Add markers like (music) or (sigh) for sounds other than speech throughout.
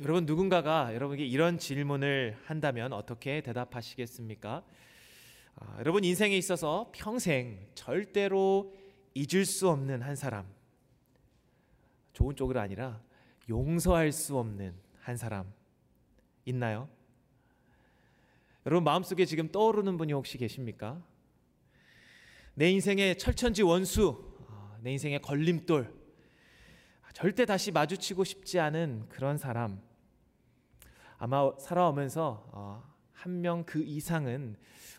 여러분 누군가가 여러분에게 이런 질문을 한다면 어떻게 대답하시겠습니까? 아, 여러분 인생에 있어서 평생 절대로 잊을 수 없는 한 사람, 좋은 쪽으로 아니라 용서할 수 없는 한 사람 있나요? 여러분 마음속에 지금 떠오르는 분이 혹시 계십니까? 내 인생의 철천지 원수, 아, 내 인생의 걸림돌, 절대 다시 마주치고 싶지 않은 그런 사람. 아마 살아오면서 어, 한명 그 이상은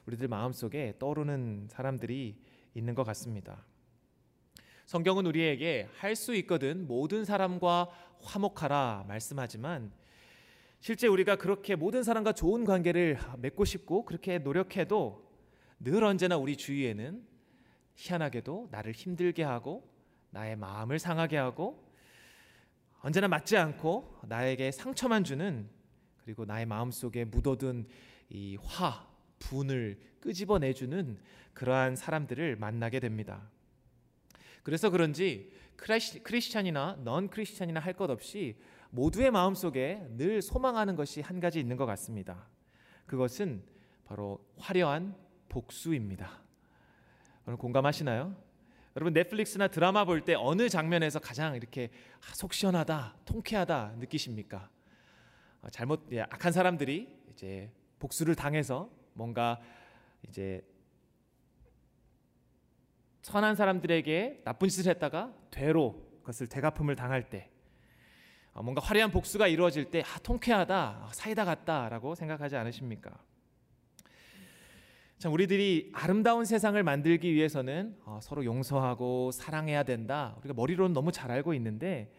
우리들 마음속에 떠오르는 사람들이 있는 것 같습니다. 성경은 우리에게 할 수 있거든 모든 사람과 화목하라 말씀하지만 실제 우리가 그렇게 모든 사람과 좋은 관계를 맺고 싶고 그렇게 노력해도 늘 언제나 우리 주위에는 희한하게도 나를 힘들게 하고 나의 마음을 상하게 하고 언제나 맞지 않고 나에게 상처만 주는 그리고 나의 마음 속에 묻어둔 이 화, 분을 끄집어내주는 그러한 사람들을 만나게 됩니다. 그래서 그런지 크리스찬이나 넌 크리스찬이나 할 것 없이 모두의 마음 속에 늘 소망하는 것이 한 가지 있는 것 같습니다. 그것은 바로 화려한 복수입니다. 여러분 공감하시나요? 여러분 넷플릭스나 드라마 볼 때 어느 장면에서 가장 이렇게 속 시원하다, 통쾌하다 느끼십니까? 어, 잘못 예, 악한 사람들이 이제 복수를 당해서 뭔가 이제 선한 사람들에게 나쁜 짓을 했다가 되로 그것을 대갚음을 당할 때 어, 뭔가 화려한 복수가 이루어질 때 아, 통쾌하다 사이다 같다라고 생각하지 않으십니까? 참 우리들이 아름다운 세상을 만들기 위해서는 어, 서로 용서하고 사랑해야 된다. 우리가 머리로는 너무 잘 알고 있는데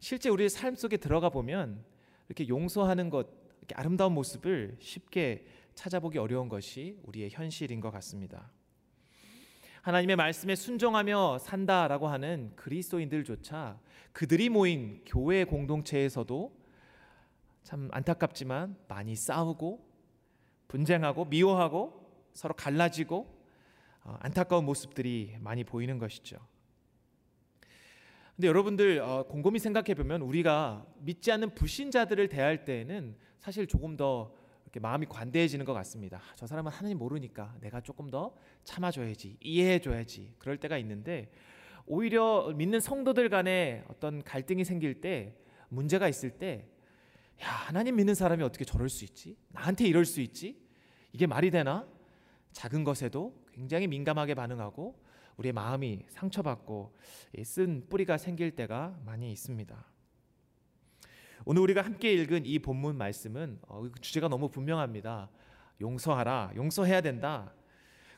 실제 우리의 삶 속에 들어가 보면 이렇게 용서하는 것, 이렇게 아름다운 모습을 쉽게 찾아보기 어려운 것이 우리의 현실인 것 같습니다. 하나님의 말씀에 순종하며 산다라고 하는 그리스도인들조차 그들이 모인 교회 공동체에서도 참 안타깝지만 많이 싸우고 분쟁하고 미워하고 서로 갈라지고 어, 안타까운 모습들이 많이 보이는 것이죠. 근데 여러분들 어, 곰곰이 생각해 보면 우리가 믿지 않는 불신자들을 대할 때에는 사실 조금 더 이렇게 마음이 관대해지는 것 같습니다. 저 사람은 하나님 모르니까 내가 조금 더 참아줘야지, 이해해줘야지 그럴 때가 있는데 오히려 믿는 성도들 간에 어떤 갈등이 생길 때 문제가 있을 때 야, 하나님 믿는 사람이 어떻게 저럴 수 있지? 나한테 이럴 수 있지? 이게 말이 되나? 작은 것에도 굉장히 민감하게 반응하고 우리의 마음이 상처받고 쓴 뿌리가 생길 때가 많이 있습니다. 오늘 우리가 함께 읽은 이 본문 말씀은 어, 그 주제가 너무 분명합니다. 용서하라, 용서해야 된다.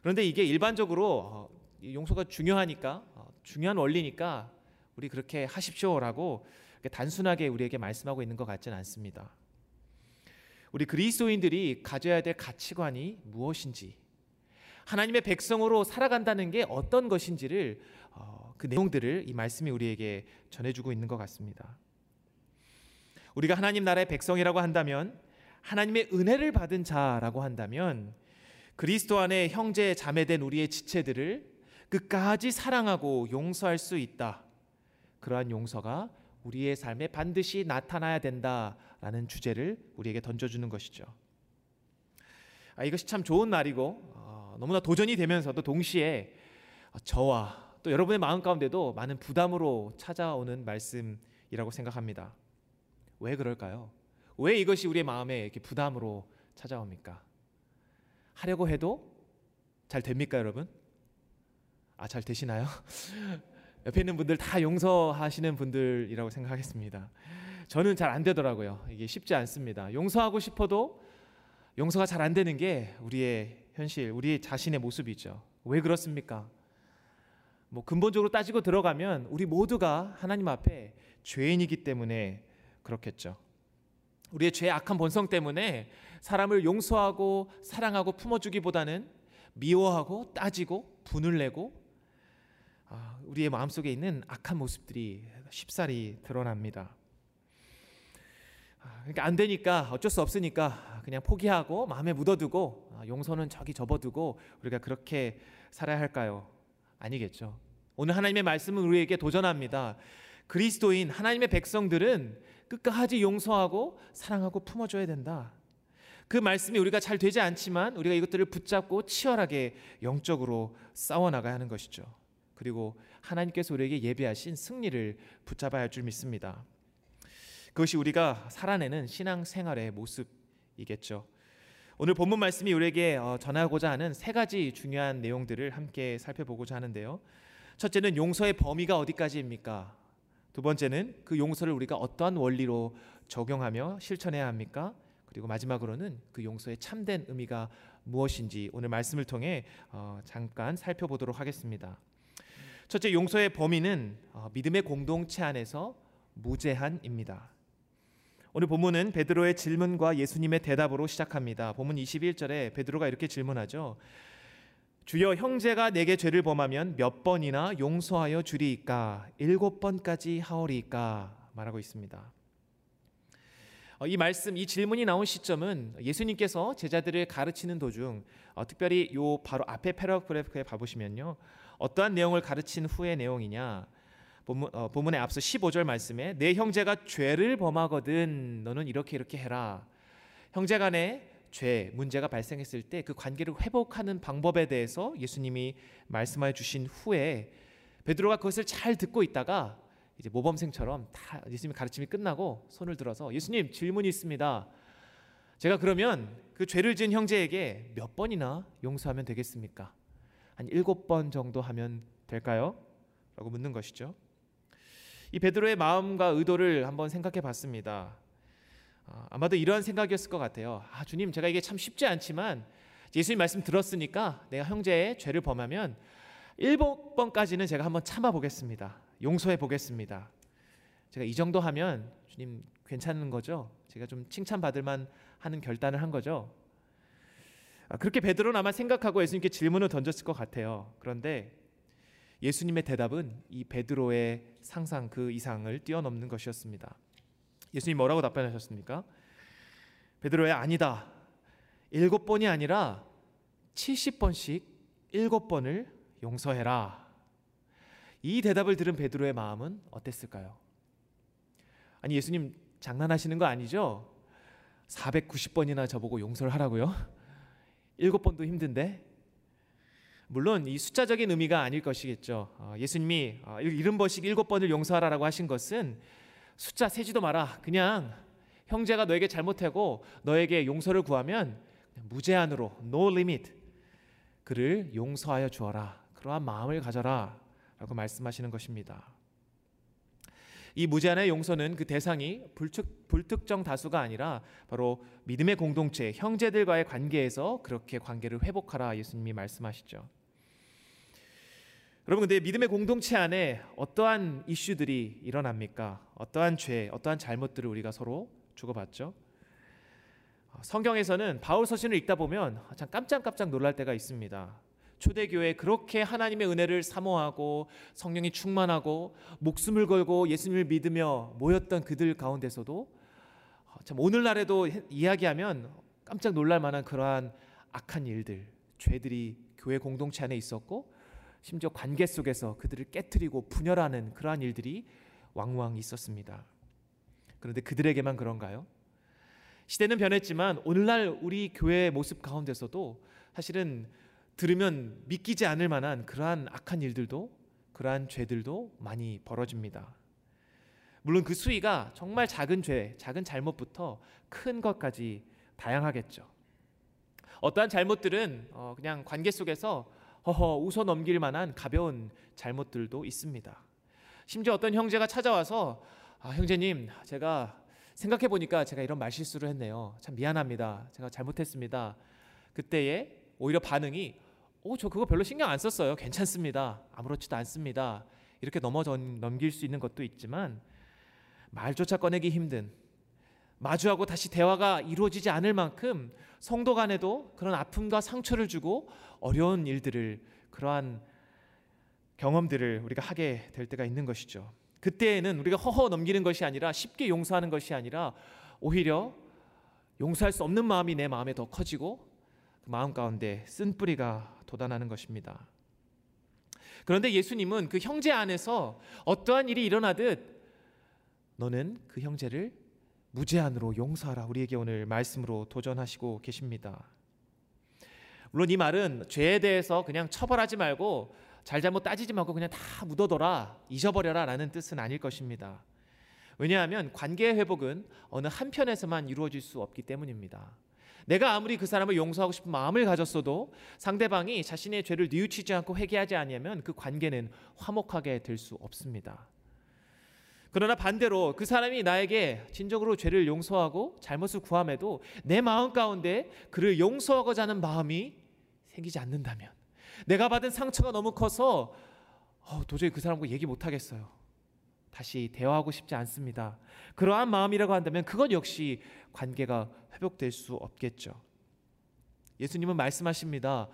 그런데 이게 일반적으로 어, 용서가 중요하니까 어, 중요한 원리니까 우리 그렇게 하십시오라고 단순하게 우리에게 말씀하고 있는 것 같지는 않습니다. 우리 그리스도인들이 가져야 될 가치관이 무엇인지 하나님의 백성으로 살아간다는 게 어떤 것인지를 어, 그 내용들을 이 말씀이 우리에게 전해주고 있는 것 같습니다. 우리가 하나님 나라의 백성이라고 한다면 하나님의 은혜를 받은 자라고 한다면 그리스도 안에 형제 자매된 우리의 지체들을 끝까지 사랑하고 용서할 수 있다. 그러한 용서가 우리의 삶에 반드시 나타나야 된다라는 주제를 우리에게 던져주는 것이죠. 아, 이것이 참 좋은 말이고 너무나 도전이 되면서도 동시에 저와 또 여러분의 마음 가운데도 많은 부담으로 찾아오는 말씀이라고 생각합니다. 왜 그럴까요? 왜 이것이 우리의 마음에 이렇게 부담으로 찾아옵니까? 하려고 해도 잘 됩니까, 여러분? 아, 잘 되시나요? (laughs) 옆에 있는 분들 다 용서하시는 분들이라고 생각하겠습니다. 저는 잘 안 되더라고요. 이게 쉽지 않습니다. 용서하고 싶어도 용서가 잘 안 되는 게 우리의 현실, 우리 자신의 모습이죠. 왜 그렇습니까? 뭐 근본적으로 따지고 들어가면 우리 모두가 하나님 앞에 죄인이기 때문에 그렇겠죠. 우리의 죄 악한 본성 때문에 사람을 용서하고 사랑하고 품어주기보다는 미워하고 따지고 분을 내고 아, 우리의 마음속에 있는 악한 모습들이 쉽사리 드러납니다. 아, 그러니까 안 되니까 어쩔 수 없으니까 그냥 포기하고 마음에 묻어두고 아, 용서는 저기 접어두고 우리가 그렇게 살아야 할까요? 아니겠죠. 오늘 하나님의 말씀은 우리에게 도전합니다. 그리스도인 하나님의 백성들은 끝까지 용서하고 사랑하고 품어줘야 된다. 그 말씀이 우리가 잘 되지 않지만 우리가 이것들을 붙잡고 치열하게 영적으로 싸워 나가야 하는 것이죠. 그리고 하나님께서 우리에게 예비하신 승리를 붙잡아야 할 줄 믿습니다. 그것이 우리가 살아내는 신앙 생활의 모습 이겠죠. 오늘 본문 말씀이 우리에게 어, 전하고자 하는 세 가지 중요한 내용들을 함께 살펴보고자 하는데요. 첫째는 용서의 범위가 어디까지입니까? 두 번째는 그 용서를 우리가 어떠한 원리로 적용하며 실천해야 합니까? 그리고 마지막으로는 그 용서의 참된 의미가 무엇인지 오늘 말씀을 통해 어, 잠깐 살펴보도록 하겠습니다. 첫째 용서의 범위는 어, 믿음의 공동체 안에서 무제한입니다. 오늘 본문은 베드로의 질문과 예수님의 대답으로 시작합니다. 본문 21절에 베드로가 이렇게 질문하죠. 주여 형제가 내게 죄를 범하면 몇 번이나 용서하여 주리이까 일곱 번까지 하오리이까 말하고 있습니다. 어, 이 말씀, 이 질문이 나온 시점은 예수님께서 제자들을 가르치는 도중, 어, 특별히 요 바로 앞에 패러그래프에 봐보시면요, 어떠한 내용을 가르친 후의 내용이냐, 본문, 어, 본문에 앞서 15절 말씀에 내 형제가 죄를 범하거든 너는 이렇게 이렇게 해라. 형제 간에 죄 문제가 발생했을 때 그 관계를 회복하는 방법에 대해서 예수님이 말씀해 주신 후에 베드로가 그것을 잘 듣고 있다가 이제 모범생처럼 다 예수님 가르침이 끝나고 손을 들어서 예수님 질문이 있습니다. 제가 그러면 그 죄를 지은 형제에게 몇 번이나 용서하면 되겠습니까? 한 일곱 번 정도 하면 될까요? 라고 묻는 것이죠. 이 베드로의 마음과 의도를 한번 생각해 봤습니다. 아, 아마도 이러한 생각이었을 것 같아요. 아, 주님, 제가 이게 참 쉽지 않지만 예수님 말씀 들었으니까 내가 형제의 죄를 범하면 일곱 번까지는 제가 한번 참아 보겠습니다. 용서해 보겠습니다. 제가 이 정도 하면 주님 괜찮은 거죠? 제가 좀 칭찬받을 만 하는 결단을 한 거죠. 아, 그렇게 베드로는 아마 생각하고 예수님께 질문을 던졌을 것 같아요. 그런데 예수님의 대답은 이 베드로의 상상 그 이상을 뛰어넘는 것이었습니다. 예수님 뭐라고 답변하셨습니까? 베드로의 아니다. 일곱 번이 아니라 70번씩 일곱 번을 용서해라. 이 대답을 들은 베드로의 마음은 어땠을까요? 아니 예수님 장난하시는 거 아니죠? 490번이나 저보고 용서를 하라고요? 일곱 번도 힘든데 물론 이 숫자적인 의미가 아닐 것이겠죠. 어, 예수님이 어, 일흔 번씩 일곱 번을 용서하라라고 하신 것은 숫자 세지도 마라. 그냥 형제가 너에게 잘못하고 너에게 용서를 구하면 무제한으로 no limit 그를 용서하여 주어라. 그러한 마음을 가져라라고 말씀하시는 것입니다. 이 무제한의 용서는 그 대상이 불특, 불특정 다수가 아니라 바로 믿음의 공동체, 형제들과의 관계에서 그렇게 관계를 회복하라 예수님이 말씀하시죠. 여러분 근데 믿음의 공동체 안에 어떠한 이슈들이 일어납니까? 어떠한 죄, 어떠한 잘못들을 우리가 서로 주고받죠? 성경에서는 바울 서신을 읽다 보면 참 깜짝깜짝 놀랄 때가 있습니다. 초대교회 그렇게 하나님의 은혜를 사모하고 성령이 충만하고 목숨을 걸고 예수님을 믿으며 모였던 그들 가운데서도 참 오늘날에도 이야기하면 깜짝 놀랄 만한 그러한 악한 일들, 죄들이 교회 공동체 안에 있었고 심지어 관계 속에서 그들을 깨뜨리고 분열하는 그러한 일들이 왕왕 있었습니다. 그런데 그들에게만 그런가요? 시대는 변했지만 오늘날 우리 교회의 모습 가운데서도 사실은 들으면 믿기지 않을 만한 그러한 악한 일들도 그러한 죄들도 많이 벌어집니다. 물론 그 수위가 정말 작은 죄, 작은 잘못부터 큰 것까지 다양하겠죠. 어떠한 잘못들은 어, 그냥 관계 속에서 허허 웃어 넘길 만한 가벼운 잘못들도 있습니다. 심지어 어떤 형제가 찾아와서 아, 형제님 제가 생각해 보니까 제가 이런 말 실수를 했네요. 참 미안합니다. 제가 잘못했습니다. 그때에 오히려 반응이 오, 저 그거 별로 신경 안 썼어요. 괜찮습니다. 아무렇지도 않습니다. 이렇게 넘어 넘길 수 있는 것도 있지만 말조차 꺼내기 힘든 마주하고 다시 대화가 이루어지지 않을 만큼 성도 간에도 그런 아픔과 상처를 주고 어려운 일들을 그러한 경험들을 우리가 하게 될 때가 있는 것이죠. 그때에는 우리가 허허 넘기는 것이 아니라 쉽게 용서하는 것이 아니라 오히려 용서할 수 없는 마음이 내 마음에 더 커지고 그 마음 가운데 쓴 뿌리가 돋아나는 것입니다. 그런데 예수님은 그 형제 안에서 어떠한 일이 일어나듯 너는 그 형제를 무제한으로 용서하라. 우리에게 오늘 말씀으로 도전하시고 계십니다. 물론 이 말은 죄에 대해서 그냥 처벌하지 말고 잘잘못 따지지 말고 그냥 다 묻어둬라, 잊어버려라 라는 뜻은 아닐 것입니다. 왜냐하면 관계 회복은 어느 한편에서만 이루어질 수 없기 때문입니다. 내가 아무리 그 사람을 용서하고 싶은 마음을 가졌어도 상대방이 자신의 죄를 뉘우치지 않고 회개하지 않으면 그 관계는 화목하게 될 수 없습니다. 그러나 반대로 그 사람이 나에게 진정으로 죄를 용서하고 잘못을 구함에도 내 마음 가운데 그를 용서하고자 하는 마음이 생기지 않는다면 내가 받은 상처가 너무 커서 어, 도저히 그 사람과 얘기 못 하겠어요. 다시 대화하고 싶지 않습니다. 그러한 마음이라고 한다면 그것 역시 관계가 회복될 수 없겠죠. 예수님은 말씀하십니다.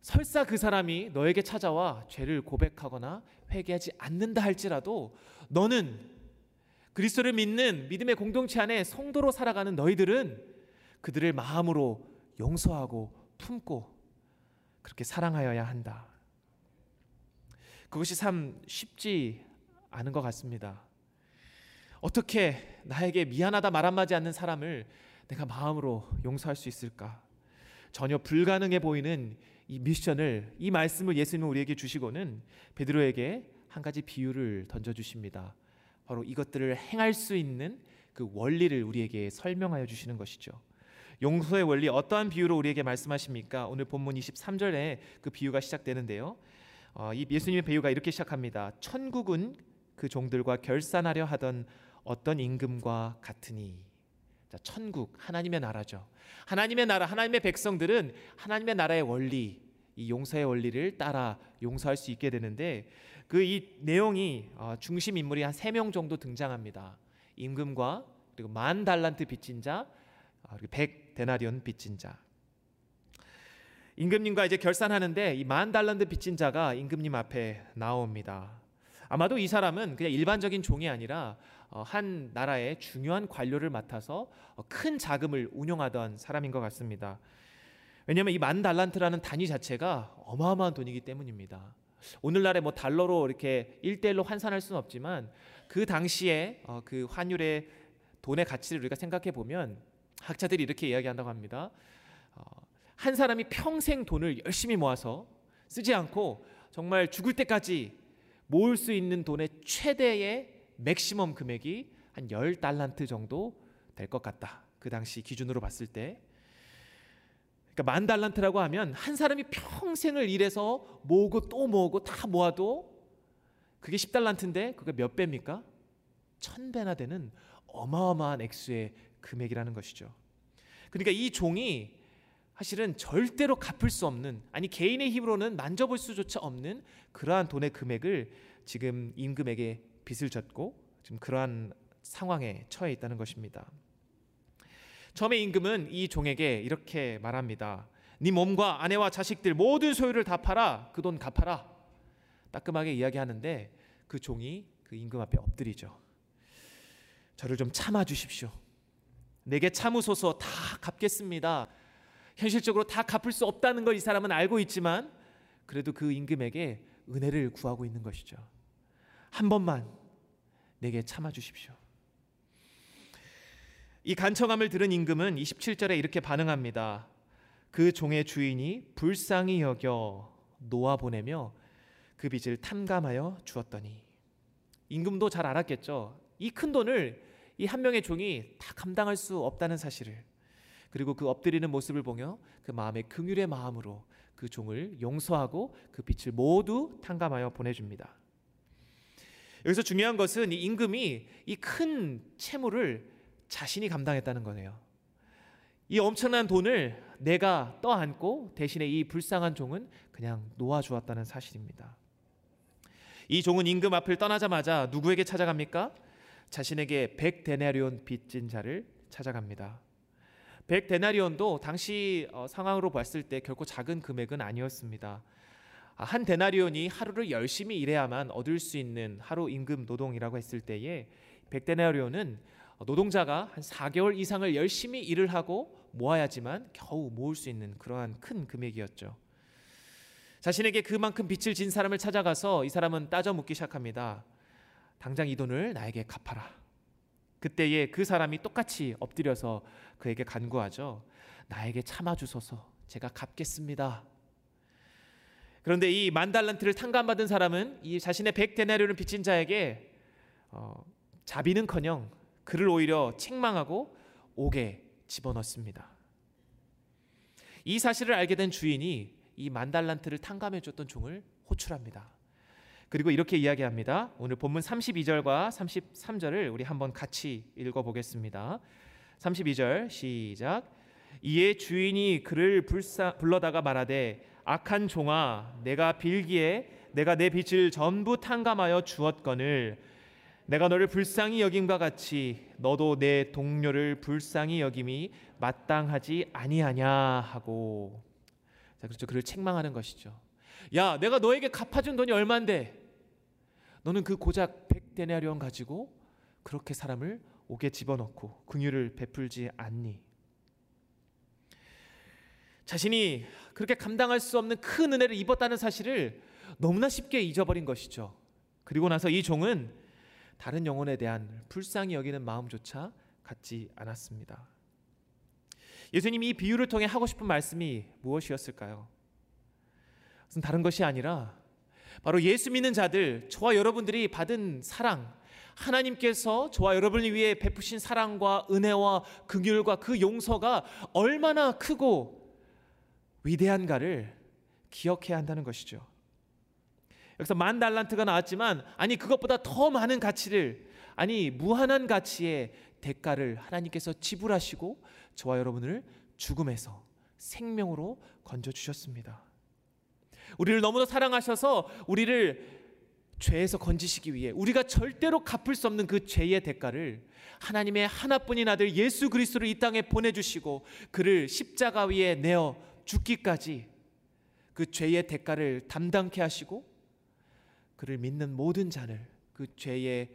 설사 그 사람이 너에게 찾아와 죄를 고백하거나 회개하지 않는다 할지라도 너는 그리스도를 믿는 믿음의 공동체 안에 성도로 살아가는 너희들은 그들을 마음으로 용서하고 품고 그렇게 사랑하여야 한다. 그것이 참 쉽지 않은 것 같습니다. 어떻게 나에게 미안하다 말 한마디 않는 사람을 내가 마음으로 용서할 수 있을까? 전혀 불가능해 보이는 이 미션을 이 말씀을 예수님은 우리에게 주시고는 베드로에게 한 가지 비유를 던져 주십니다. 바로 이것들을 행할 수 있는 그 원리를 우리에게 설명하여 주시는 것이죠. 용서의 원리 어떠한 비유로 우리에게 말씀하십니까? 오늘 본문 23절에 그 비유가 시작되는데요. 어, 이 예수님의 비유가 이렇게 시작합니다. 천국은 그 종들과 결산하려 하던 어떤 임금과 같으니 자, 천국 하나님의 나라죠. 하나님의 나라 하나님의 백성들은 하나님의 나라의 원리 이 용서의 원리를 따라 용서할 수 있게 되는데 그 이 내용이 어, 중심 인물이 한 세 명 정도 등장합니다. 임금과 그리고 만 달란트 빚진 자 어, 그리고 백 데나리온 빚진 자. 임금님과 이제 결산하는데 이 만 달란트 빚진 자가 임금님 앞에 나옵니다. 아마도 이 사람은 그냥 일반적인 종이 아니라 어, 한 나라의 중요한 관료를 맡아서 어, 큰 자금을 운영하던 사람인 것 같습니다. 왜냐하면 이 만 달란트라는 단위 자체가 어마어마한 돈이기 때문입니다. 오늘날에 뭐 달러로 이렇게 일대일로 환산할 수는 없지만 그 당시에 어, 그 환율의 돈의 가치를 우리가 생각해 보면 학자들이 이렇게 이야기한다고 합니다. 한 사람이 평생 돈을 열심히 모아서 쓰지 않고 정말 죽을 때까지 모을 수 있는 돈의 최대의 맥시멈 금액이 한 10달란트 정도 될 것 같다. 그 당시 기준으로 봤을 때. 그러니까 만 달란트라고 하면 한 사람이 평생을 일해서 모으고 또 모으고 다 모아도 그게 10달란트인데 그게 몇 배입니까? 천 배나 되는 어마어마한 액수의 금액이라는 것이죠. 그러니까 이 종이 사실은 절대로 갚을 수 없는 아니 개인의 힘으로는 만져볼 수조차 없는 그러한 돈의 금액을 지금 임금에게 빚을 졌고 지금 그러한 상황에 처해 있다는 것입니다. 처음에 임금은 이 종에게 이렇게 말합니다. 네 몸과 아내와 자식들 모든 소유를 다 팔아 그 돈 갚아라. 따끔하게 이야기하는데 그 종이 그 임금 앞에 엎드리죠. 저를 좀 참아 주십시오. 내게 참으소서 다 갚겠습니다. 현실적으로 다 갚을 수 없다는 걸 이 사람은 알고 있지만 그래도 그 임금에게 은혜를 구하고 있는 것이죠. 한 번만 내게 참아 주십시오. 이 간청함을 들은 임금은 27절에 이렇게 반응합니다. 그 종의 주인이 불쌍히 여겨 놓아 보내며 그 빚을 탐감하여 주었더니 임금도 잘 알았겠죠. 이 큰 돈을 이 한 명의 종이 다 감당할 수 없다는 사실을 그리고 그 엎드리는 모습을 보며 그 마음의 긍휼의 마음으로 그 종을 용서하고 그 빚을 모두 탕감하여 보내줍니다. 여기서 중요한 것은 이 임금이 이 큰 채무를 자신이 감당했다는 거네요. 이 엄청난 돈을 내가 떠안고 대신에 이 불쌍한 종은 그냥 놓아주었다는 사실입니다. 이 종은 임금 앞을 떠나자마자 누구에게 찾아갑니까? 자신에게 백 데나리온 빚진 자를 찾아갑니다. 백 데나리온도 당시 어, 상황으로 봤을 때 결코 작은 금액은 아니었습니다. 아, 한 데나리온이 하루를 열심히 일해야만 얻을 수 있는 하루 임금 노동이라고 했을 때에 100데나리온은 노동자가 한 4개월 이상을 열심히 일을 하고 모아야지만 겨우 모을 수 있는 그러한 큰 금액이었죠. 자신에게 그만큼 빚을 진 사람을 찾아가서 이 사람은 따져 묻기 시작합니다. 당장 이 돈을 나에게 갚아라. 그때에 그 사람이 똑같이 엎드려서 그에게 간구하죠. 나에게 참아 주소서. 제가 갚겠습니다. 그런데 이 만 달란트를 탕감받은 사람은 이 자신의 백 데나리온을 빚진 자에게 어, 자비는커녕 그를 오히려 책망하고 옥에 집어넣습니다. 이 사실을 알게 된 주인이 이 만 달란트를 탕감해 줬던 종을 호출합니다. 그리고 이렇게 이야기합니다. 오늘 본문 32절과 33절을 우리 한번 같이 읽어 보겠습니다. 32절 시작. 이에 주인이 그를 불러다가 말하되 악한 종아 내가 빌기에 내가 내 빚을 전부 탕감하여 주었거늘 내가 너를 불쌍히 여김과 같이 너도 내 동료를 불쌍히 여김이 마땅하지 아니하냐 하고 자 그렇죠 그를 책망하는 것이죠. 야 내가 너에게 갚아준 돈이 얼만데 너는 그 고작 백 데나리온 가지고 그렇게 사람을 옥에 집어넣고 긍휼을 베풀지 않니? 자신이 그렇게 감당할 수 없는 큰 은혜를 입었다는 사실을 너무나 쉽게 잊어버린 것이죠. 그리고 나서 이 종은 다른 영혼에 대한 불쌍히 여기는 마음조차 갖지 않았습니다. 예수님이 이 비유를 통해 하고 싶은 말씀이 무엇이었을까요? 그것은 다른 것이 아니라 바로 예수 믿는 자들, 저와 여러분들이 받은 사랑, 하나님께서 저와 여러분을 위해 베푸신 사랑과 은혜와 긍휼과 그 용서가 얼마나 크고 위대한가를 기억해야 한다는 것이죠. 여기서 만 달란트가 나왔지만 아니 그것보다 더 많은 가치를 아니 무한한 가치의 대가를 하나님께서 지불하시고 저와 여러분을 죽음에서 생명으로 건져 주셨습니다. 우리를 너무나 사랑하셔서 우리를 죄에서 건지시기 위해 우리가 절대로 갚을 수 없는 그 죄의 대가를 하나님의 하나뿐인 아들 예수 그리스도를 이 땅에 보내 주시고 그를 십자가 위에 내어 죽기까지 그 죄의 대가를 담당케 하시고 그를 믿는 모든 자를 그 죄의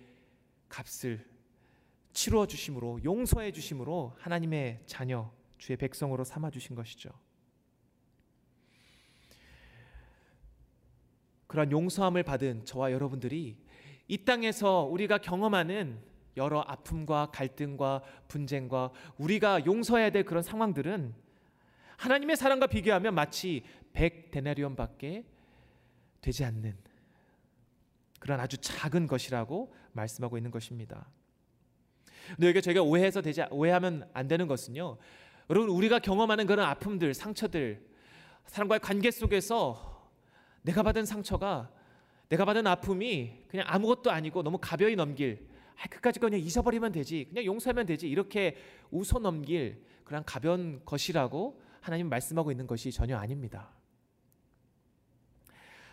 값을 치루어 주심으로 용서해 주심으로 하나님의 자녀 주의 백성으로 삼아 주신 것이죠. 그러한 용서함을 받은 저와 여러분들이 이 땅에서 우리가 경험하는 여러 아픔과 갈등과 분쟁과 우리가 용서해야 될 그런 상황들은 하나님의 사랑과 비교하면 마치 백 데나리온밖에 되지 않는 그런 아주 작은 것이라고 말씀하고 있는 것입니다. 근데 여기 저희가 오해해서 되지 오해하면 안 되는 것은요. 여러분 우리가 경험하는 그런 아픔들, 상처들, 사람과의 관계 속에서 내가 받은 상처가 내가 받은 아픔이 그냥 아무것도 아니고 너무 가벼이 넘길 아, 그까지 그냥 잊어버리면 되지 그냥 용서하면 되지 이렇게 웃어 넘길 그런 가벼운 것이라고 하나님 말씀하고 있는 것이 전혀 아닙니다.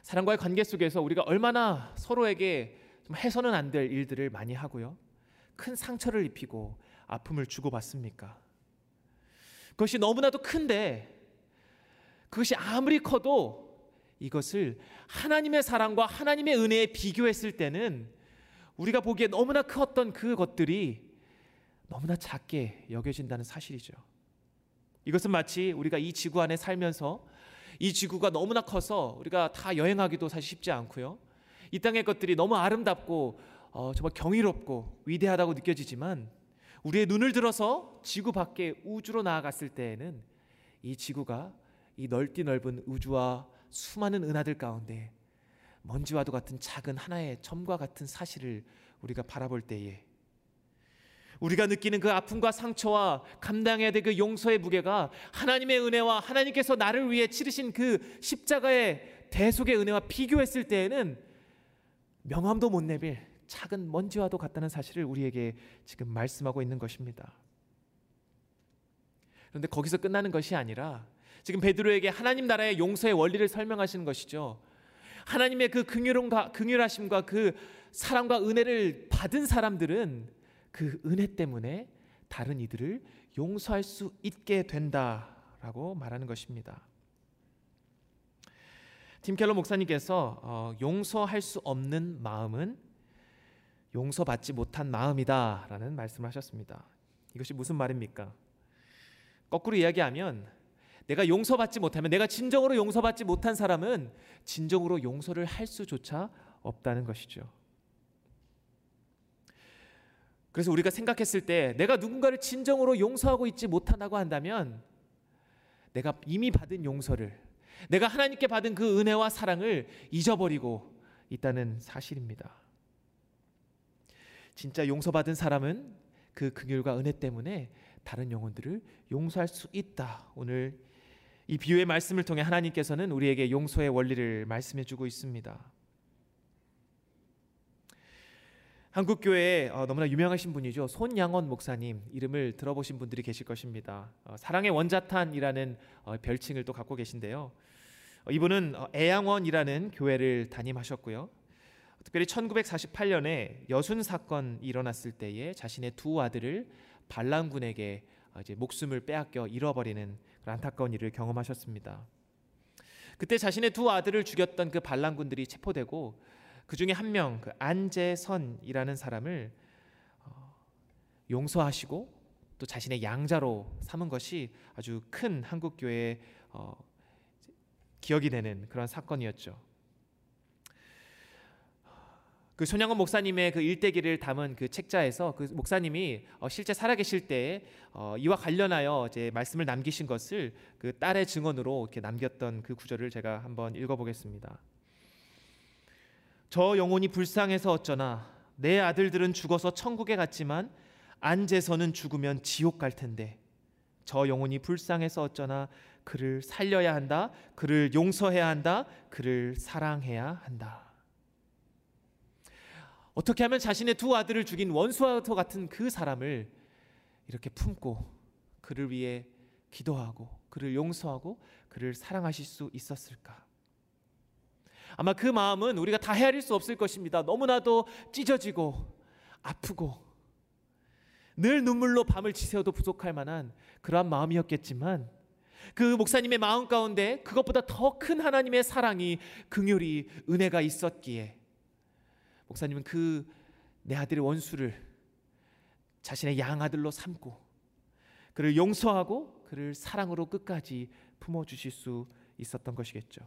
사람과의 관계 속에서 우리가 얼마나 서로에게 해서는 안 될 일들을 많이 하고요. 큰 상처를 입히고 아픔을 주고받습니까? 그것이 너무나도 큰데 그것이 아무리 커도 이것을 하나님의 사랑과 하나님의 은혜에 비교했을 때는 우리가 보기에 너무나 컸던 그것들이 너무나 작게 여겨진다는 사실이죠. 이것은 마치 우리가 이 지구 안에 살면서 이 지구가 너무나 커서 우리가 다 여행하기도 사실 쉽지 않고요. 이 땅의 것들이 너무 아름답고 어, 정말 경이롭고 위대하다고 느껴지지만 우리의 눈을 들어서 지구 밖에 우주로 나아갔을 때에는 이 지구가 이 넓디 넓은 우주와 수많은 은하들 가운데 먼지와도 같은 작은 하나의 점과 같은 사실을 우리가 바라볼 때에 우리가 느끼는 그 아픔과 상처와 감당해야 될 그 용서의 무게가 하나님의 은혜와 하나님께서 나를 위해 치르신 그 십자가의 대속의 은혜와 비교했을 때에는 명함도 못 내밀 작은 먼지와도 같다는 사실을 우리에게 지금 말씀하고 있는 것입니다. 그런데 거기서 끝나는 것이 아니라 지금 베드로에게 하나님 나라의 용서의 원리를 설명하시는 것이죠. 하나님의 그 긍휼함과 긍휼하심과 그 사랑과 은혜를 받은 사람들은 그 은혜 때문에 다른 이들을 용서할 수 있게 된다라고 말하는 것입니다. 팀 켈러 목사님께서 어, 용서할 수 없는 마음은 용서받지 못한 마음이다라는 말씀을 하셨습니다. 이것이 무슨 말입니까? 거꾸로 이야기하면 내가 용서받지 못하면 내가 진정으로 용서받지 못한 사람은 진정으로 용서를 할 수조차 없다는 것이죠. 그래서 우리가 생각했을 때 내가 누군가를 진정으로 용서하고 있지 못한다고 한다면 내가 이미 받은 용서를 내가 하나님께 받은 그 은혜와 사랑을 잊어버리고 있다는 사실입니다. 진짜 용서받은 사람은 그 긍휼과 은혜 때문에 다른 영혼들을 용서할 수 있다. 오늘 이 비유의 말씀을 통해 하나님께서는 우리에게 용서의 원리를 말씀해 주고 있습니다. 한국 교회에 어, 너무나 유명하신 분이죠. 손양원 목사님 이름을 들어보신 분들이 계실 것입니다. 어, 사랑의 원자탄이라는 어, 별칭을 또 갖고 계신데요. 이분은 애양원이라는 교회를 담임하셨고요. 특별히 1948년에 여순 사건 일어났을 때에 자신의 두 아들을 반란군에게 목숨을 빼앗겨 잃어버리는 안타까운 일을 경험하셨습니다. 그때 자신의 두 아들을 죽였던 그 반란군들이 체포되고 그 중에 한 명, 그 안재선이라는 사람을 어, 용서하시고 또 자신의 양자로 삼은 것이 아주 큰 한국 교회의 어, 기억이 되는 그런 사건이었죠. 그 손양원 목사님의 그 일대기를 담은 그 책자에서 그 목사님이 어, 실제 살아계실 때 어, 이와 관련하여 이제 말씀을 남기신 것을 그 딸의 증언으로 이렇게 남겼던 그 구절을 제가 한번 읽어보겠습니다. 저 영혼이 불쌍해서 어쩌나 내 아들들은 죽어서 천국에 갔지만 안재서는 죽으면 지옥 갈 텐데 저 영혼이 불쌍해서 어쩌나 그를 살려야 한다. 그를 용서해야 한다. 그를 사랑해야 한다. 어떻게 하면 자신의 두 아들을 죽인 원수와 같은 그 사람을 이렇게 품고 그를 위해 기도하고 그를 용서하고 그를 사랑하실 수 있었을까? 아마 그 마음은 우리가 다 헤아릴 수 없을 것입니다. 너무나도 찢어지고 아프고 늘 눈물로 밤을 지새워도 부족할 만한 그러한 마음이었겠지만 그 목사님의 마음 가운데 그것보다 더 큰 하나님의 사랑이 긍휼이 은혜가 있었기에 목사님은 그 내 아들의 원수를 자신의 양아들로 삼고 그를 용서하고 그를 사랑으로 끝까지 품어 주실 수 있었던 것이겠죠.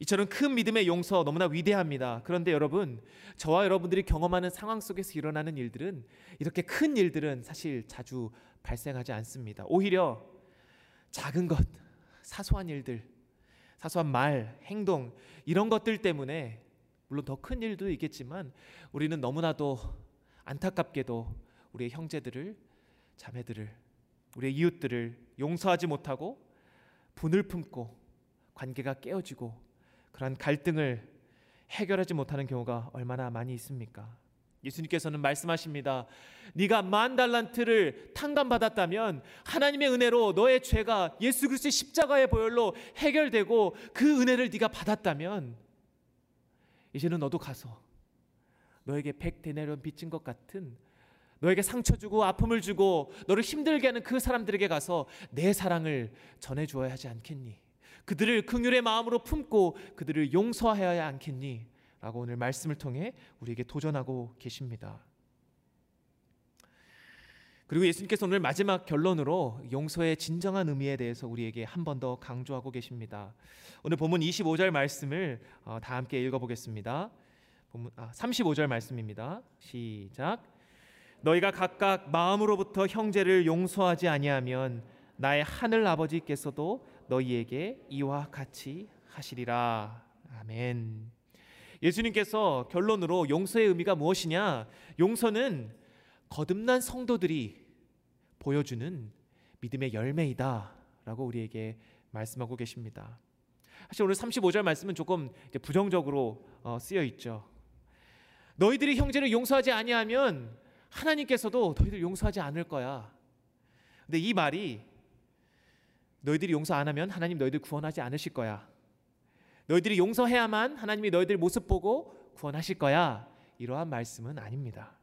이처럼 큰 믿음의 용서 너무나 위대합니다. 그런데 여러분, 저와 여러분들이 경험하는 상황 속에서 일어나는 일들은 이렇게 큰 일들은 사실 자주 발생하지 않습니다. 오히려 작은 것, 사소한 일들, 사소한 말, 행동 이런 것들 때문에 물론 더 큰 일도 있겠지만 우리는 너무나도 안타깝게도 우리의 형제들을 자매들을 우리의 이웃들을 용서하지 못하고 분을 품고 관계가 깨어지고 그러한 갈등을 해결하지 못하는 경우가 얼마나 많이 있습니까? 예수님께서는 말씀하십니다. 네가 만 달란트를 탕감받았다면 하나님의 은혜로 너의 죄가 예수 그리스도의 십자가의 보혈로 해결되고 그 은혜를 네가 받았다면 이제는 너도 가서 너에게 백 데나리온 빚진 것 같은 너에게 상처 주고 아픔을 주고 너를 힘들게 하는 그 사람들에게 가서 내 사랑을 전해 주어야 하지 않겠니? 그들을 긍휼의 마음으로 품고 그들을 용서하여야 않겠니? 라고 오늘 말씀을 통해 우리에게 도전하고 계십니다. 그리고 예수님께서 오늘 마지막 결론으로 용서의 진정한 의미에 대해서 우리에게 한 번 더 강조하고 계십니다. 오늘 본문 25절 말씀을 어, 다 함께 읽어보겠습니다. 본문 아, 35절 말씀입니다. 시작. 너희가 각각 마음으로부터 형제를 용서하지 아니하면 나의 하늘 아버지께서도 너희에게 이와 같이 하시리라. 아멘. 예수님께서 결론으로 용서의 의미가 무엇이냐? 용서는 거듭난 성도들이 보여주는 믿음의 열매이다 라고 우리에게 말씀하고 계십니다. 사실 오늘 35절 말씀은 조금 부정적으로 어, 쓰여 있죠. 너희들이 형제를 용서하지 아니하면 하나님께서도 너희들 용서하지 않을 거야. 근데 이 말이 너희들이 용서 안 하면 하나님 너희들 구원하지 않으실 거야. 너희들이 용서해야만 하나님이 너희들 모습 보고 구원하실 거야. 이러한 말씀은 아닙니다.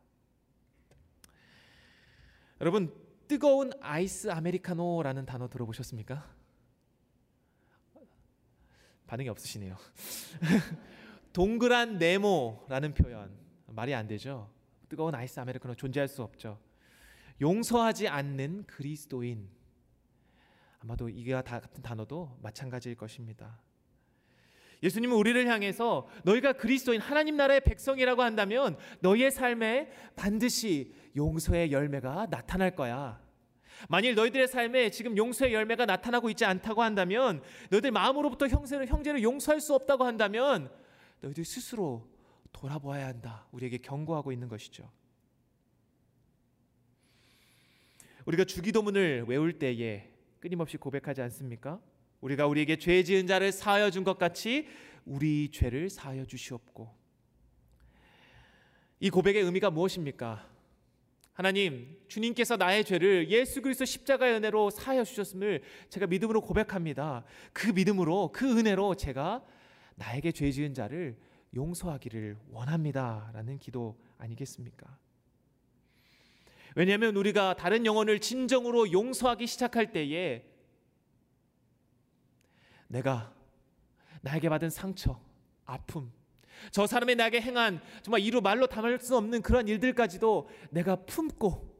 여러분 뜨거운 아이스 아메리카노라는 단어 들어보셨습니까? 반응이 없으시네요. (laughs) 동그란 네모라는 표현 말이 안 되죠. 뜨거운 아이스 아메리카노 존재할 수 없죠. 용서하지 않는 그리스도인 아마도 이와 같은 단어도 마찬가지일 것입니다. 예수님은 우리를 향해서 너희가 그리스도인 하나님 나라의 백성이라고 한다면 너희의 삶에 반드시 용서의 열매가 나타날 거야. 만일 너희들의 삶에 지금 용서의 열매가 나타나고 있지 않다고 한다면 너희들 마음으로부터 형제를 형제를 용서할 수 없다고 한다면 너희들 스스로 돌아보아야 한다. 우리에게 경고하고 있는 것이죠. 우리가 주기도문을 외울 때에 끊임없이 고백하지 않습니까? 우리가 우리에게 죄 지은 자를 사하여 준 것 같이 우리 죄를 사하여 주시옵고 이 고백의 의미가 무엇입니까? 하나님, 주님께서 나의 죄를 예수 그리스도 십자가의 은혜로 사하여 주셨음을 제가 믿음으로 고백합니다. 그 믿음으로 그 은혜로 제가 나에게 죄 지은 자를 용서하기를 원합니다라는 기도 아니겠습니까? 왜냐하면 우리가 다른 영혼을 진정으로 용서하기 시작할 때에 내가 나에게 받은 상처, 아픔, 저 사람이 나에게 행한 정말 이루 말로 담을 수 없는 그런 일들까지도 내가 품고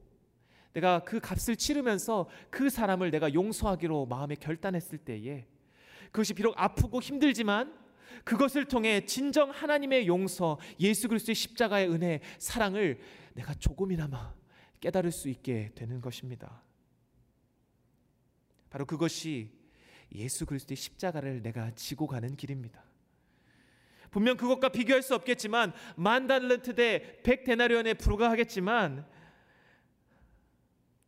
내가 그 값을 치르면서 그 사람을 내가 용서하기로 마음에 결단했을 때에 그것이 비록 아프고 힘들지만 그것을 통해 진정 하나님의 용서, 예수 그리스도의 십자가의 은혜, 사랑을 내가 조금이나마 깨달을 수 있게 되는 것입니다. 바로 그것이 예수 그리스도의 십자가를 내가 지고 가는 길입니다. 분명 그것과 비교할 수 없겠지만 만 달란트 대1 0데나리온에 불과하겠지만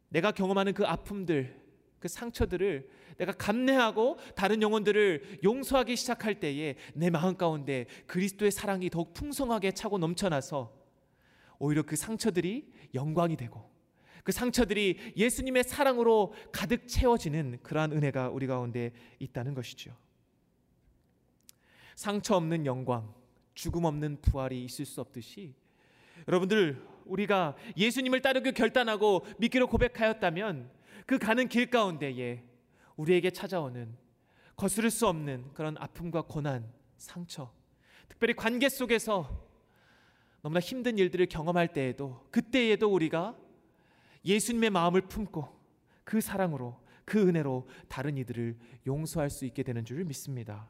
내가 경험하는 그 아픔들, 그 상처들을 내가 감내하고 다른 영혼들을 용서하기 시작할 때에 내 마음 가운데 그리스도의 사랑이 더욱 풍성하게 차고 넘쳐나서 오히려 그 상처들이 영광이 되고 그 상처들이 예수님의 사랑으로 가득 채워지는 그러한 은혜가 우리 가운데 있다는 것이죠. 상처 없는 영광, 죽음 없는 부활이 있을 수 없듯이 여러분들 우리가 예수님을 따르기 결단하고 믿기로 고백하였다면 그 가는 길 가운데에 우리에게 찾아오는 거스를 수 없는 그런 아픔과 고난, 상처, 특별히 관계 속에서 너무나 힘든 일들을 경험할 때에도 그때에도 우리가 예수님의 마음을 품고 그 사랑으로 그 은혜로 다른 이들을 용서할 수 있게 되는 줄 믿습니다.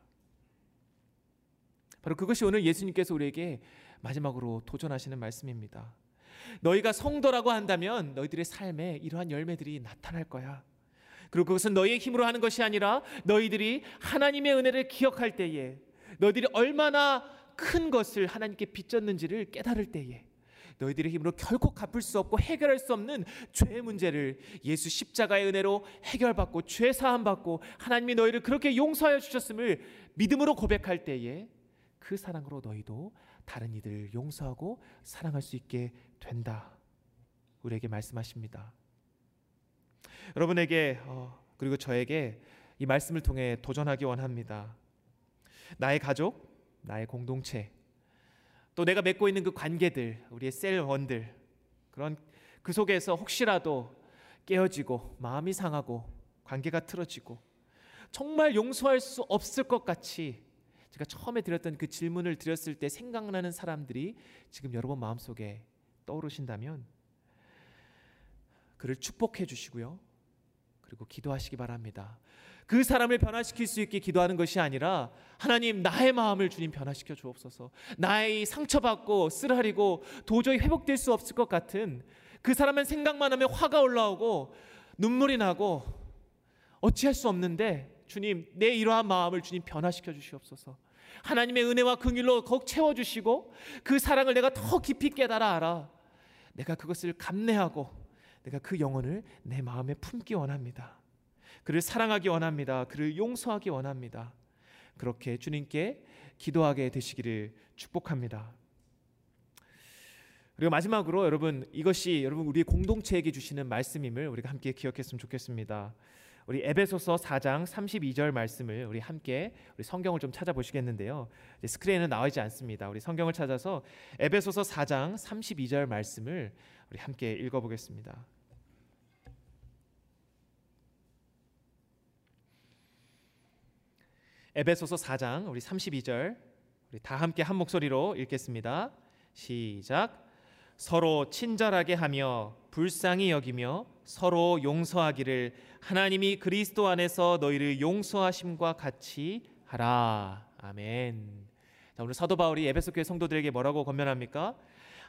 바로 그것이 오늘 예수님께서 우리에게 마지막으로 도전하시는 말씀입니다. 너희가 성도라고 한다면 너희들의 삶에 이러한 열매들이 나타날 거야. 그리고 그것은 너희의 힘으로 하는 것이 아니라 너희들이 하나님의 은혜를 기억할 때에 너희들이 얼마나 큰 것을 하나님께 빚졌는지를 깨달을 때에 너희들의 힘으로 결코 갚을 수 없고 해결할 수 없는 죄의 문제를 예수 십자가의 은혜로 해결받고 죄 사함 받고 하나님이 너희를 그렇게 용서하여 주셨음을 믿음으로 고백할 때에 그 사랑으로 너희도 다른 이들을 용서하고 사랑할 수 있게 된다. 우리에게 말씀하십니다. 여러분에게 어, 그리고 저에게 이 말씀을 통해 도전하기 원합니다. 나의 가족, 나의 공동체, 또 내가 맺고 있는 그 관계들, 우리의 셀원들 그런 그 속에서 혹시라도 깨어지고 마음이 상하고 관계가 틀어지고 정말 용서할 수 없을 것 같이 제가 처음에 드렸던 그 질문을 드렸을 때 생각나는 사람들이 지금 여러분 마음속에 떠오르신다면 그를 축복해 주시고요. 그리고 기도하시기 바랍니다. 그 사람을 변화시킬 수 있게 기도하는 것이 아니라 하나님 나의 마음을 주님 변화시켜 주옵소서. 나의 상처받고 쓰라리고 도저히 회복될 수 없을 것 같은 그 사람은 생각만 하면 화가 올라오고 눈물이 나고 어찌할 수 없는데 주님 내 이러한 마음을 주님 변화시켜 주시옵소서. 하나님의 은혜와 긍휼로 더욱 채워 주시고 그 사랑을 내가 더 깊이 깨달아 알아. 내가 그것을 감내하고 내가 그 영혼을 내 마음에 품기 원합니다. 그를 사랑하기 원합니다. 그를 용서하기 원합니다. 그렇게 주님께 기도하게 되시기를 축복합니다. 그리고 마지막으로 여러분 이것이 여러분 우리 공동체에게 주시는 말씀임을 우리가 함께 기억했으면 좋겠습니다. 우리 에베소서 4장 32절 말씀을 우리 함께 우리 성경을 좀 찾아보시겠는데요. 스크린에는 나와 있지 않습니다. 우리 성경을 찾아서 에베소서 4장 32절 말씀을 우리 함께 읽어보겠습니다. 에베소서 4장 우리 32절 우리 다 함께 한 목소리로 읽겠습니다. 시작. 서로 친절하게 하며 불쌍히 여기며 서로 용서하기를 하나님이 그리스도 안에서 너희를 용서하심과 같이 하라. 아멘. 자, 오늘 사도 바울이 에베소 교회 성도들에게 뭐라고 권면합니까?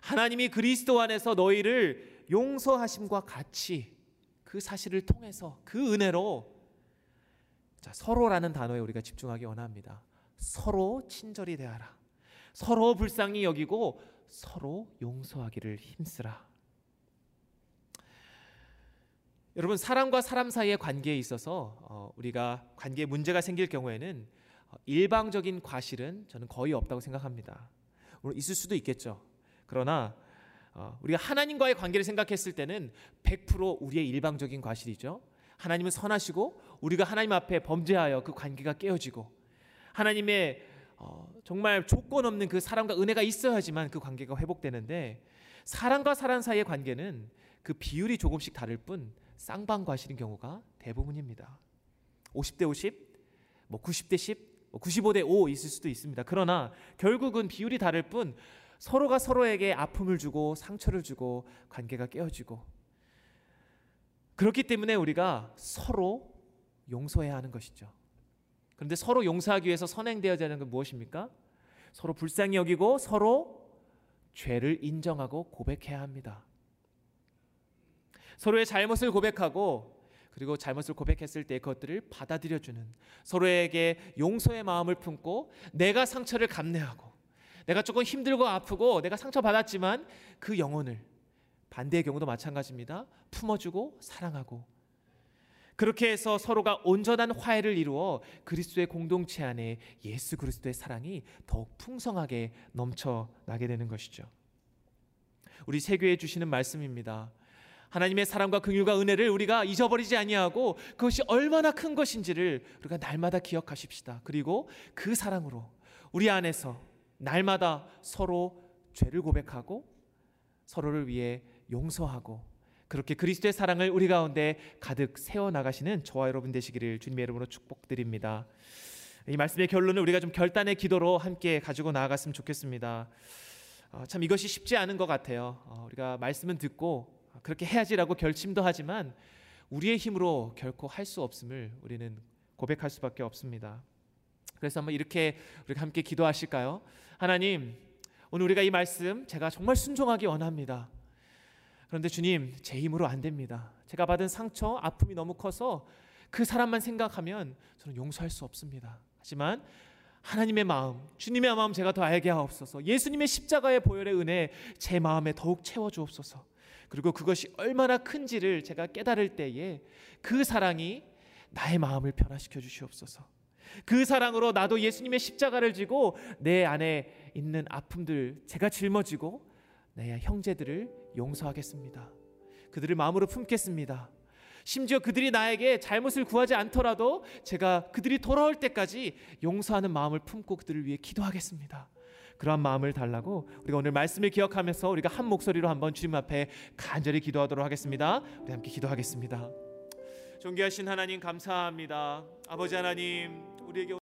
하나님이 그리스도 안에서 너희를 용서하심과 같이 그 사실을 통해서 그 은혜로 자, 서로라는 단어에 우리가 집중하기 원합니다. 서로 친절히 대하라. 서로 불쌍히 여기고 서로 용서하기를 힘쓰라. 여러분 사람과 사람 사이의 관계에 있어서 어, 우리가 관계에 문제가 생길 경우에는 어, 일방적인 과실은 저는 거의 없다고 생각합니다. 물론 있을 수도 있겠죠. 그러나 어, 우리가 하나님과의 관계를 생각했을 때는 100% 우리의 일방적인 과실이죠. 하나님은 선하시고 우리가 하나님 앞에 범죄하여 그 관계가 깨어지고 하나님의 어, 정말 조건 없는 그 사랑과 은혜가 있어야지만 그 관계가 회복되는데 사람과 사람 사이의 관계는 그 비율이 조금씩 다를 뿐 쌍방과실인 경우가 대부분입니다. 50대 50, 뭐 90대 10, 뭐 95대 5 있을 수도 있습니다. 그러나 결국은 비율이 다를 뿐 서로가 서로에게 아픔을 주고 상처를 주고 관계가 깨어지고 그렇기 때문에 우리가 서로 용서해야 하는 것이죠. 그런데 서로 용서하기 위해서 선행되어야 하는 건 무엇입니까? 서로 불쌍히 여기고 서로 죄를 인정하고 고백해야 합니다. 서로의 잘못을 고백하고 그리고 잘못을 고백했을 때 그것들을 받아들여주는 서로에게 용서의 마음을 품고 내가 상처를 감내하고 내가 조금 힘들고 아프고 내가 상처 받았지만 그 영혼을 반대의 경우도 마찬가지입니다. 품어주고 사랑하고 그렇게 해서 서로가 온전한 화해를 이루어 그리스도의 공동체 안에 예수 그리스도의 사랑이 더욱 풍성하게 넘쳐나게 되는 것이죠. 우리 세교에 주시는 말씀입니다. 하나님의 사랑과 긍휼과 은혜를 우리가 잊어버리지 아니하고 그것이 얼마나 큰 것인지를 우리가 날마다 기억하십시다. 그리고 그 사랑으로 우리 안에서 날마다 서로 죄를 고백하고 서로를 위해 용서하고 그렇게 그리스도의 사랑을 우리 가운데 가득 세워 나가시는 저와 여러분 되시기를 주님의 이름으로 축복드립니다. 이 말씀의 결론을 우리가 좀 결단의 기도로 함께 가지고 나아갔으면 좋겠습니다. 어, 참 이것이 쉽지 않은 것 같아요. 어, 우리가 말씀은 듣고 그렇게 해야지라고 결심도 하지만 우리의 힘으로 결코 할 수 없음을 우리는 고백할 수밖에 없습니다. 그래서 한번 이렇게 우리가 함께 기도하실까요? 하나님, 오늘 우리가 이 말씀 제가 정말 순종하기 원합니다. 그런데 주님, 제 힘으로 안 됩니다. 제가 받은 상처, 아픔이 너무 커서 그 사람만 생각하면 저는 용서할 수 없습니다. 하지만 하나님의 마음, 주님의 마음 제가 더 알게 하옵소서. 예수님의 십자가의 보혈의 은혜 제 마음에 더욱 채워 주옵소서. 그리고 그것이 얼마나 큰지를 제가 깨달을 때에 그 사랑이 나의 마음을 변화시켜 주시옵소서. 그 사랑으로 나도 예수님의 십자가를 지고 내 안에 있는 아픔들 제가 짊어지고 내 형제들을 용서하겠습니다. 그들을 마음으로 품겠습니다. 심지어 그들이 나에게 잘못을 구하지 않더라도 제가 그들이 돌아올 때까지 용서하는 마음을 품고 그들을 위해 기도하겠습니다. 그러한 마음을 달라고 우리가 오늘 말씀을 기억하면서 우리가 한 목소리로 한번 주님 앞에 간절히 기도하도록 하겠습니다. 우리 함께 기도하겠습니다. 존귀하신 하나님 감사합니다. 아버지 하나님 우리에게